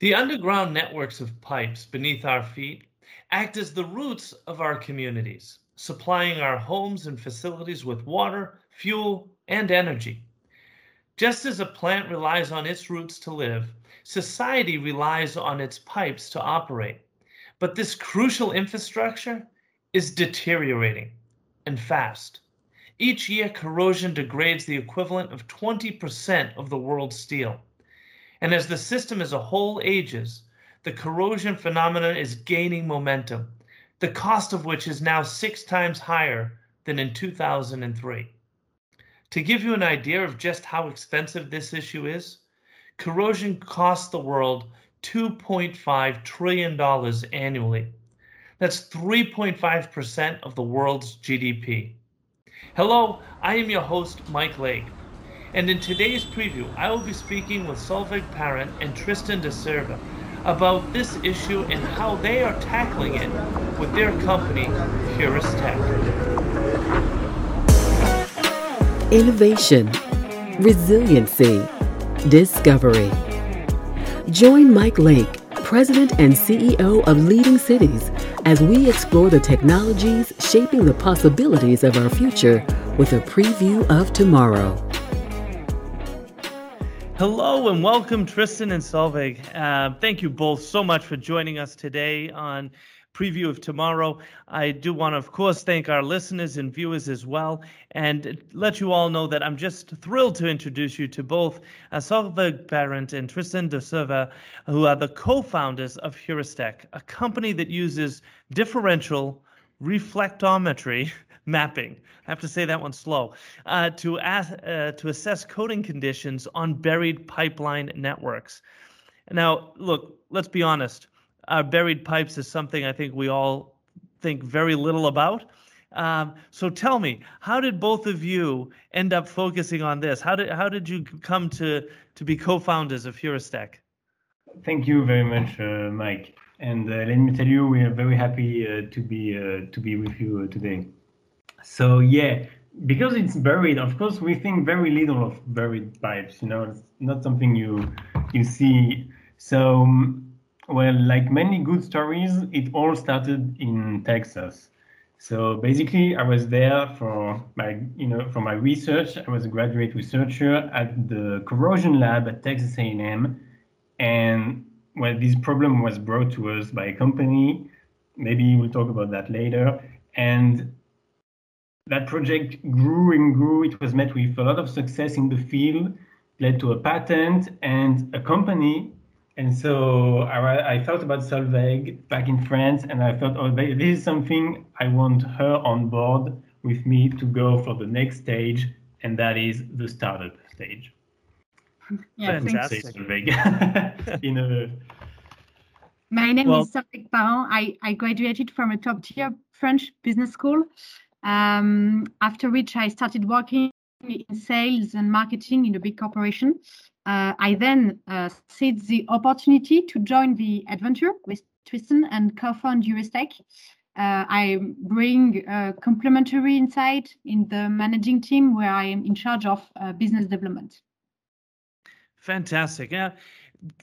The underground networks of pipes beneath our feet act as the roots of our communities, supplying our homes and facilities with water, fuel, and energy. Just as a plant relies on its roots to live, society relies on its pipes to operate. But this crucial infrastructure is deteriorating and fast. Each year, corrosion degrades the equivalent of 20% of the world's steel. And as the system as a whole ages, the corrosion phenomenon is gaining momentum, the cost of which is now six times higher than in 2003. To give you an idea of just how expensive this issue is, corrosion costs the world $2.5 trillion annually. That's 3.5% of the world's GDP. Hello, I am your host, Mike Lake. And in today's preview, I will be speaking with Solveig Parent and Tristan De Serva about this issue and how they are tackling it with their company, Purus Tech. Innovation, resiliency, discovery. Join Mike Lake President and CEO of Leading Cities, as we explore the technologies shaping the possibilities of our future with a preview of tomorrow. Hello and welcome, Tristan and Solveig. Uh, thank you both so much for joining us today on preview of tomorrow. I do want to, of course, thank our listeners and viewers as well, and let you all know that I'm just thrilled to introduce you to both uh, Solveig Parent and Tristan De Silva, who are the co-founders of Purustech, a company that uses differential reflectometry mapping. I have to say that one slow uh, to uh, to assess coating conditions on buried pipeline networks. Now, look, let's be honest uh, buried pipes is something I think we all think very little about. Um, so tell me, how did both of you end up focusing on this? How did how did you come to to be co-founders of Purustech? Thank you very much, uh, Mike. And uh, let me tell you, we are very happy uh, to be uh, to be with you today. So yeah, because it's buried, of course, we think very little of buried pipes. You know, it's not something you you see. So um, well, like many good stories, it all started in Texas. So basically, I was there for my, you know, for my research. I was a graduate researcher at the corrosion lab at Texas A&M, and well, this problem was brought to us by a company. Maybe we'll talk about that later. And that project grew and grew. It was met with a lot of success in the field, led to a patent and a company and so I, I thought about Solveig back in France, and I thought, oh, this is something I want her on board with me to go for the next stage, and that is the startup stage. Yeah, fantastic. in a my name well, is Solveig Parent. I, I graduated from a top tier French business school, um, after which I started working in sales and marketing in a big corporation. Uh, I then uh, seized the opportunity to join the adventure with Tristan and co-found Purustech. Uh, I bring a complementary insight in the managing team where I am in charge of uh, business development. Fantastic. Yeah.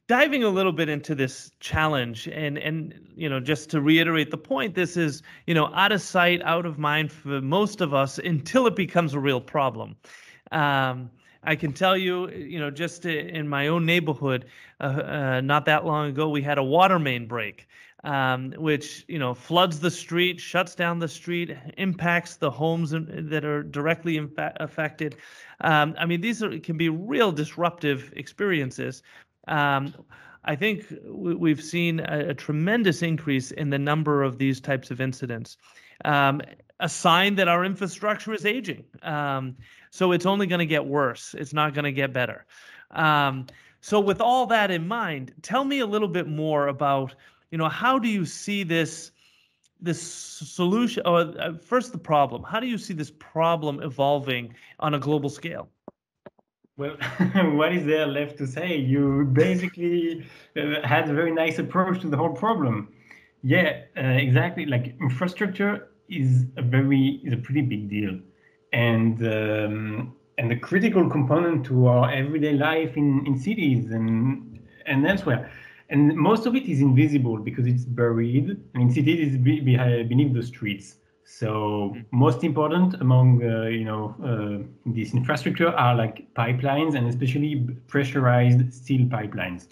Diving a little bit into this challenge and and you know just to reiterate the point this is you know out of sight out of mind for most of us until it becomes a real problem. Um, I can tell you, you know, just in my own neighborhood, uh, uh, not that long ago, we had a water main break, um, which you know floods the street, shuts down the street, impacts the homes that are directly infa- affected. Um, I mean, these are, can be real disruptive experiences. Um, I think we've seen a, a, tremendous increase in the number of these types of incidents. Um, a sign that our infrastructure is aging. Um, so it's only going to get worse. It's not going to get better. Um, so with all that in mind, tell me a little bit more about, you know, how do you see this this solution or uh, first the problem. How do you see this problem evolving on a global scale? Well, what is there left to say? You basically uh, had a very nice approach to the whole problem. Yeah, uh, exactly. Like infrastructure is a very is a pretty big deal and um, and a critical component to our everyday life in, in cities and and elsewhere. and most of it is invisible because it's buried, and in cities it's beneath the streets. So mm-hmm. most important among uh, you know uh, this infrastructure are like pipelines and especially pressurized steel pipelines.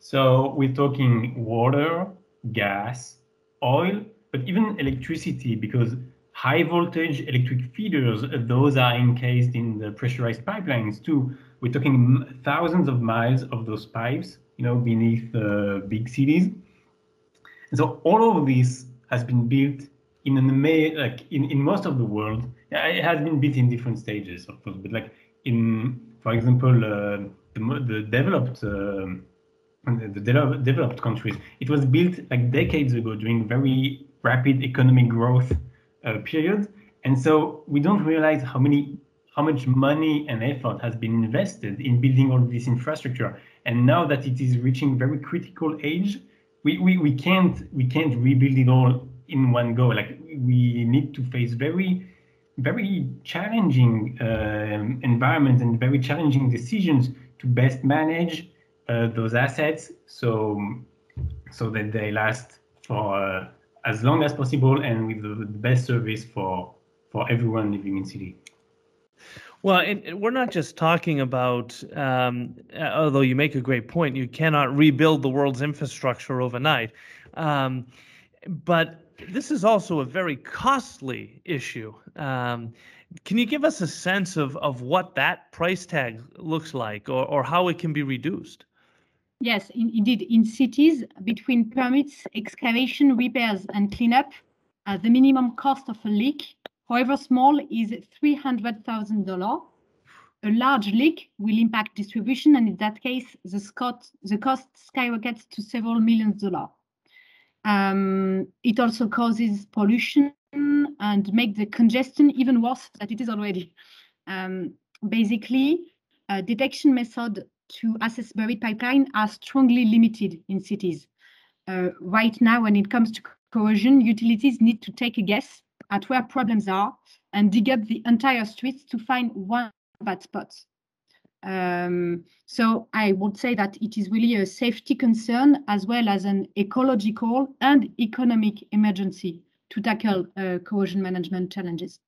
So we're talking water, gas, oil, but even electricity because high voltage electric feeders those are encased in the pressurized pipelines too. We're talking thousands of miles of those pipes, you know, beneath uh, big cities. And so all of this has been built in an like in, in most of the world, it has been built in different stages, of course. But like in, for example, uh, the, the developed uh, the de- developed countries, it was built like decades ago during very rapid economic growth uh, period, and so we don't realize how many how much money and effort has been invested in building all this infrastructure. And now that it is reaching very critical age, we, we, we can't we can't rebuild it all in one go. Like we need to face very, very challenging uh, environment and very challenging decisions to best manage uh, those assets so so that they last for uh, as long as possible and with the best service for for everyone living in city. Well, and we're not just talking about, um, although you make a great point, you cannot rebuild the world's infrastructure overnight. Um, but this is also a very costly issue. Um, can you give us a sense of, of what that price tag looks like or, or how it can be reduced? Yes, in, indeed. In cities, between permits, excavation, repairs, and cleanup, uh, the minimum cost of a leak, however small, is $300,000. A large leak will impact distribution, and in that case, the, scot- the cost skyrockets to several million dollars. Um, it also causes pollution and make the congestion even worse than it is already. Um, basically, uh, detection method to assess buried pipeline are strongly limited in cities. Uh, right now, when it comes to corrosion, utilities need to take a guess at where problems are and dig up the entire streets to find one bad spot. Um, so I would say that it is really a safety concern as well as an ecological and economic emergency to tackle uh, corrosion management challenges.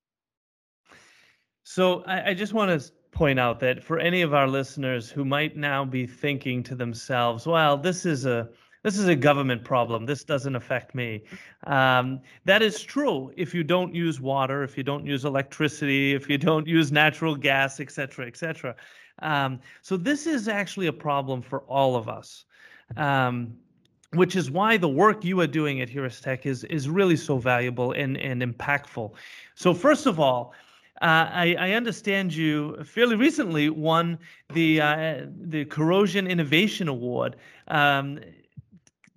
So I, I just want to point out that for any of our listeners who might now be thinking to themselves, "Well, this is a this is a government problem. This doesn't affect me. Um, that is true if you don't use water, if you don't use electricity, if you don't use natural gas, et etc., etc. Um, so this is actually a problem for all of us. Um, which is why the work you are doing at Heuris-Tech is is really so valuable and and impactful. So first of all, uh, I, I, understand you fairly recently won the uh, the Corrosion Innovation Award. Um,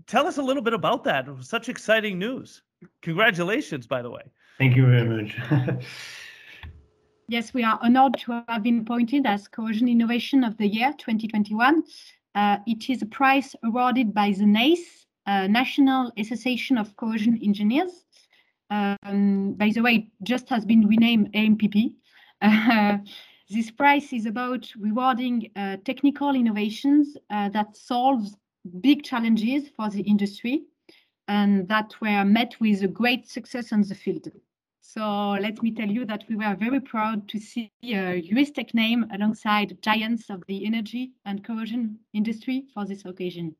tell us a little bit about that. Such exciting news! Congratulations, by the way. Thank you very much. Yes, we are honored to have been appointed as Corrosion Innovation of the Year 2021. Uh, it is a prize awarded by the NACE, uh, National Association of Corrosion Engineers. Um, by the way, it just has been renamed AMPP. Uh, this prize is about rewarding uh, technical innovations uh, that solves big challenges for the industry and that were met with a great success on the field. So let me tell you that we were very proud to see a Heuris-Tech name alongside giants of the energy and corrosion industry for this occasion.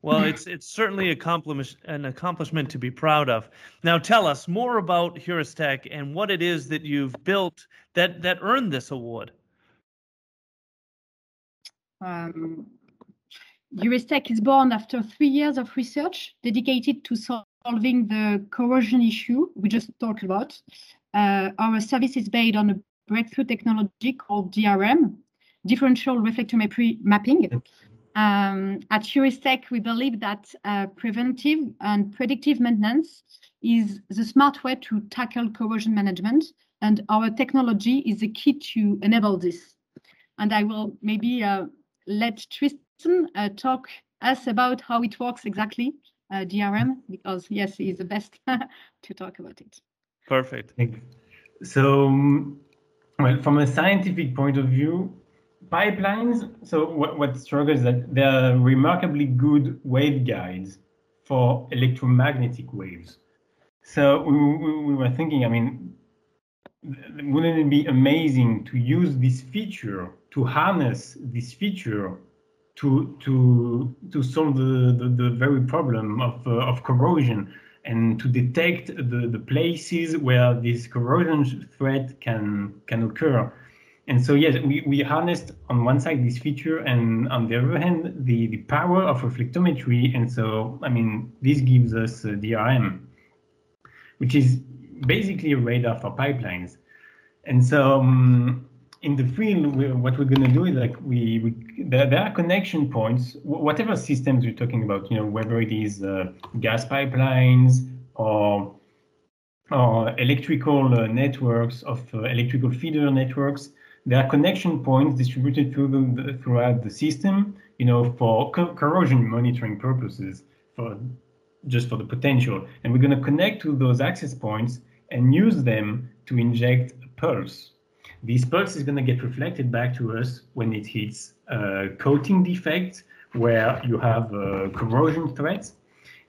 Well, it's it's certainly an accomplishment to be proud of. Now, tell us more about Heuris-Tech and what it is that you've built that that earned this award. Um, Heuris-Tech is born after three years of research dedicated to solving the corrosion issue we just talked about. Uh, our service is based on a breakthrough technology called DRM, differential reflector mapping. Um, at Heuris-Tech, we believe that uh, preventive and predictive maintenance is the smart way to tackle corrosion management, and our technology is the key to enable this. And I will maybe uh, let Tristan uh, talk us about how it works exactly uh, DRM because yes, he's the best to talk about it. Perfect. So, um, well, from a scientific point of view, pipelines. So what, what struggles that they're remarkably good waveguides for electromagnetic waves. So we, we, we were thinking, I mean, wouldn't it be amazing to use this feature to harness this feature to to to solve the, the, the very problem of uh, of corrosion and to detect the, the places where this corrosion threat can can occur. And so yes, we, we harnessed on one side this feature and on the other hand the, the power of reflectometry. And so I mean this gives us uh, DRM, which is basically a radar for pipelines. And so um, in the field, we, what we're going to do is like we, we there, there, are connection points, whatever systems we're talking about, you know, whether it is uh, gas pipelines or or electrical uh, networks of uh, electrical feeder networks. There are connection points distributed through the, throughout the system, you know, for co corrosion monitoring purposes, for just for the potential. And we're going to connect to those access points and use them to inject a pulse this pulse is going to get reflected back to us when it hits a coating defect where you have uh, corrosion threats.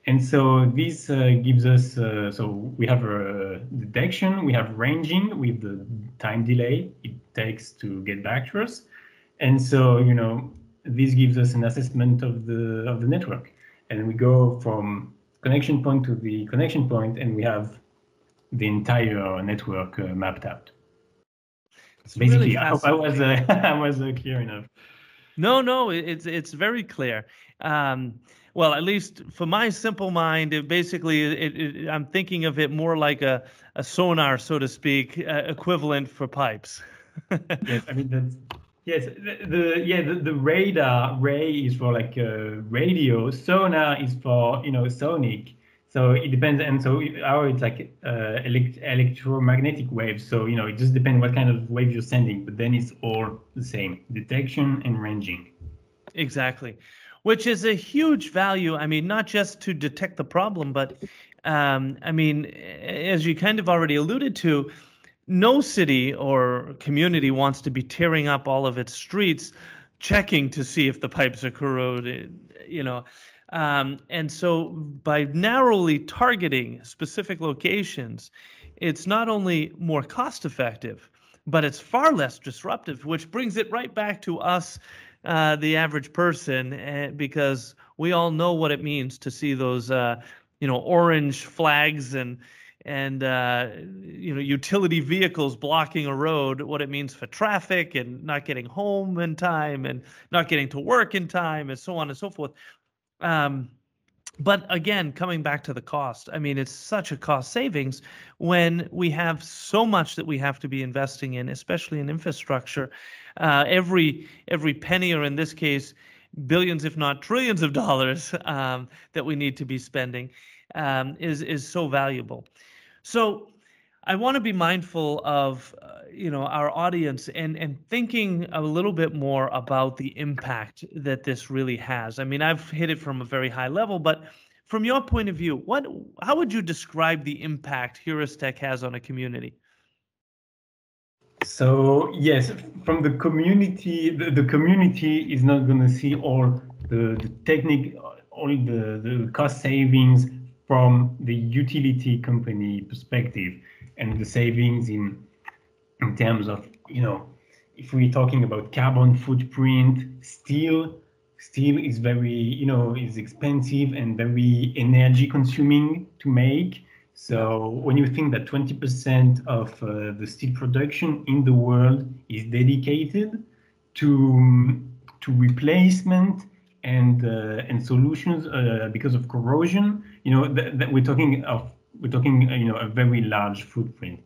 And so this uh, gives us, uh, so we have a detection, we have ranging with the time delay it takes to get back to us. And so, you know, this gives us an assessment of the of the network. And we go from connection point to the connection point and we have the entire network uh, mapped out. So basically, really I, I, was uh, I was uh, clear enough. No, no, it's it's very clear. Um, well, at least for my simple mind, it basically it, it, I'm thinking of it more like a, a sonar, so to speak, uh, equivalent for pipes. yes, I mean that's yes. The, the yeah the, the radar ray is for like uh, radio. Sonar is for you know sonic. So it depends, and so our it's like uh, elect- electromagnetic waves. So you know, it just depends what kind of wave you're sending, but then it's all the same: detection and ranging. Exactly, which is a huge value. I mean, not just to detect the problem, but um, I mean, as you kind of already alluded to, no city or community wants to be tearing up all of its streets, checking to see if the pipes are corroded. You know um, and so by narrowly targeting specific locations, it's not only more cost effective, but it's far less disruptive, which brings it right back to us, uh, the average person, uh, because we all know what it means to see those, uh, you know, orange flags and and uh, you know utility vehicles blocking a road, what it means for traffic and not getting home in time and not getting to work in time and so on and so forth. Um, but again, coming back to the cost, I mean, it's such a cost savings when we have so much that we have to be investing in, especially in infrastructure. Uh, every every penny, or in this case, billions, if not trillions, of dollars um, that we need to be spending um, is is so valuable. So I want to be mindful of uh, you know our audience and and thinking a little bit more about the impact that this really has. I mean, I've hit it from a very high level, but from your point of view, what how would you describe the impact Heuris-Tech has on a community? So yes, from the community, the, the community is not going to see all the, the technique, all the, the cost savings from the utility company perspective and the savings in in terms of you know if we're talking about carbon footprint steel steel is very you know is expensive and very energy consuming to make. So when you think that 20% of uh, the steel production in the world is dedicated to to replacement and uh, and solutions uh, because of corrosion you know that, that we're talking of we're talking, you know, a very large footprint.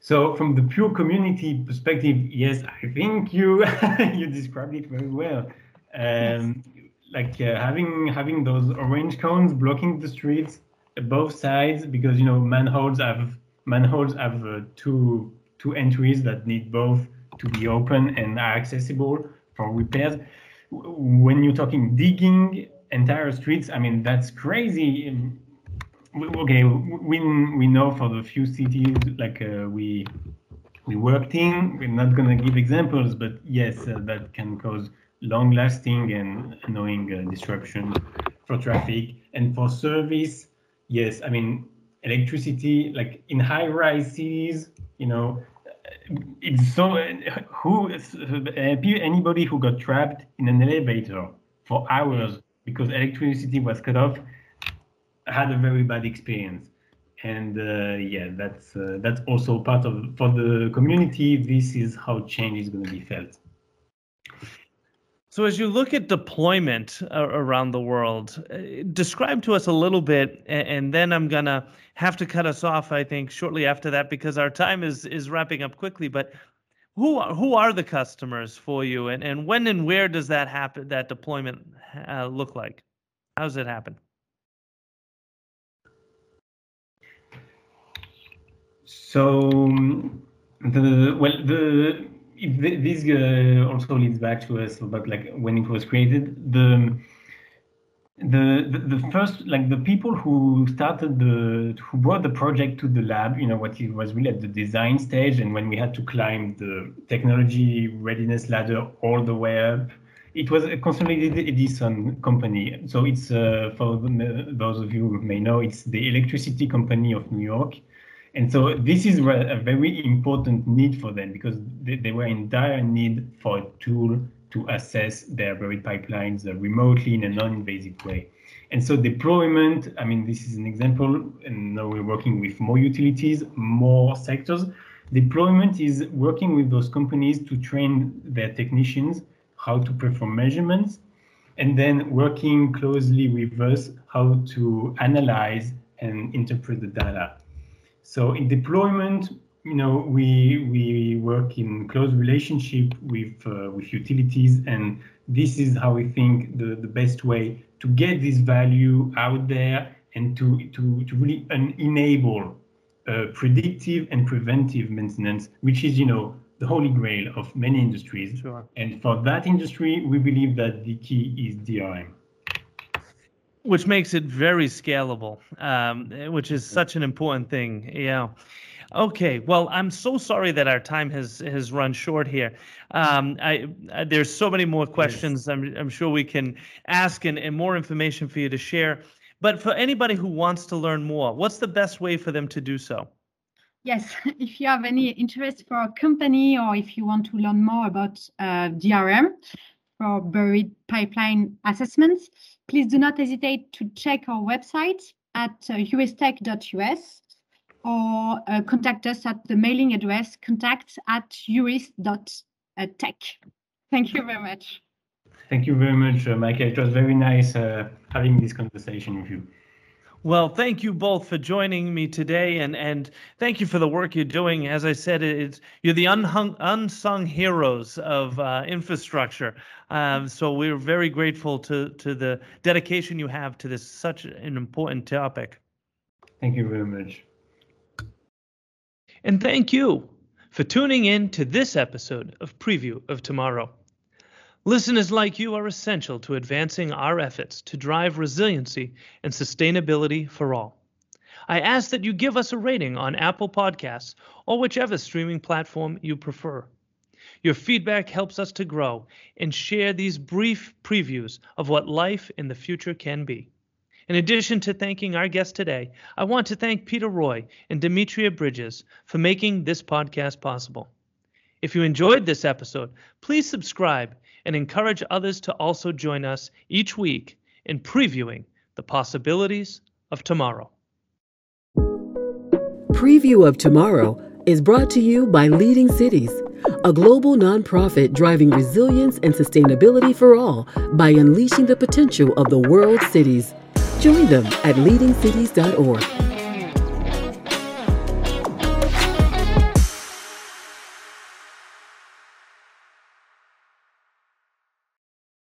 So from the pure community perspective, yes, I think you you described it very well. Um, like uh, having having those orange cones blocking the streets both sides because you know manholes have manholes have uh, two two entries that need both to be open and are accessible for repairs. When you're talking digging entire streets, I mean that's crazy okay we we know for the few cities like uh, we we worked in. We're not going to give examples, but yes, uh, that can cause long-lasting and annoying uh, disruptions for traffic and for service. Yes, I mean electricity, like in high-rise cities, you know, it's so who anybody who got trapped in an elevator for hours because electricity was cut off had a very bad experience. And uh, yeah that's uh, that's also part of for the community this is how change is going to be felt. So as you look at deployment uh, around the world uh, describe to us a little bit and then i'm going to have to cut us off i think shortly after that because our time is is wrapping up quickly. But who are, who are the customers for you? And, and when and where does that happen that deployment uh, look like? How does it happen So the well the this uh, also leads back to us about like when it was created. The the, the, first like the people who started the who brought the project to the lab you know what it was really at the design stage and when we had to climb the technology readiness ladder all the way up it was a consolidated edison company. So it's uh, for those of you who may know it's the electricity company of new york and so this is a very important need for them because they, were in dire need for a tool to assess their buried pipelines uh, remotely in a non-invasive way. And so deployment, I mean, this is an example, and now we're working with more utilities, more sectors. Deployment is working with those companies to train their technicians how to perform measurements, and then working closely with us how to analyze and interpret the data. So in deployment, you know, we we work in close relationship with uh, with utilities, and this is how we think the, the best way to get this value out there and to to to really enable uh, predictive and preventive maintenance, which is you know the holy grail of many industries. Sure. And for that industry, we believe that the key is DRM which makes it very scalable, um, which is such an important thing. Yeah. Okay. Well, I'm so sorry that our time has has run short here. Um, I, I, there's so many more questions. I'm I'm sure we can ask and, and more information for you to share. But for anybody who wants to learn more, what's the best way for them to do so? Yes, if you have any interest for a company or if you want to learn more about uh, DRM for buried pipeline assessments, please do not hesitate to check our website at uh, uristech.us or uh, contact us at the mailing address contact at urist.tech. Thank you very much. Thank you very much, uh, Michael. It was very nice uh, having this conversation with you. Well, thank you both for joining me today, and and thank you for the work you're doing. As I said, it's you're the unhung, unsung heroes of uh, infrastructure. Um, so we're very grateful to to the dedication you have to this such an important topic. Thank you very much. And thank you for tuning in to this episode of Preview of Tomorrow. Listeners like you are essential to advancing our efforts to drive resiliency and sustainability for all. I ask that you give us a rating on Apple Podcasts or whichever streaming platform you prefer. Your feedback helps us to grow and share these brief previews of what life in the future can be. In addition to thanking our guest today, I want to thank Peter Roy and Demetria Bridges for making this podcast possible. If you enjoyed this episode, please subscribe and encourage others to also join us each week in previewing the possibilities of tomorrow. Preview of Tomorrow is brought to you by Leading Cities, a global nonprofit driving resilience and sustainability for all by unleashing the potential of the world's cities. Join them at leadingcities.org.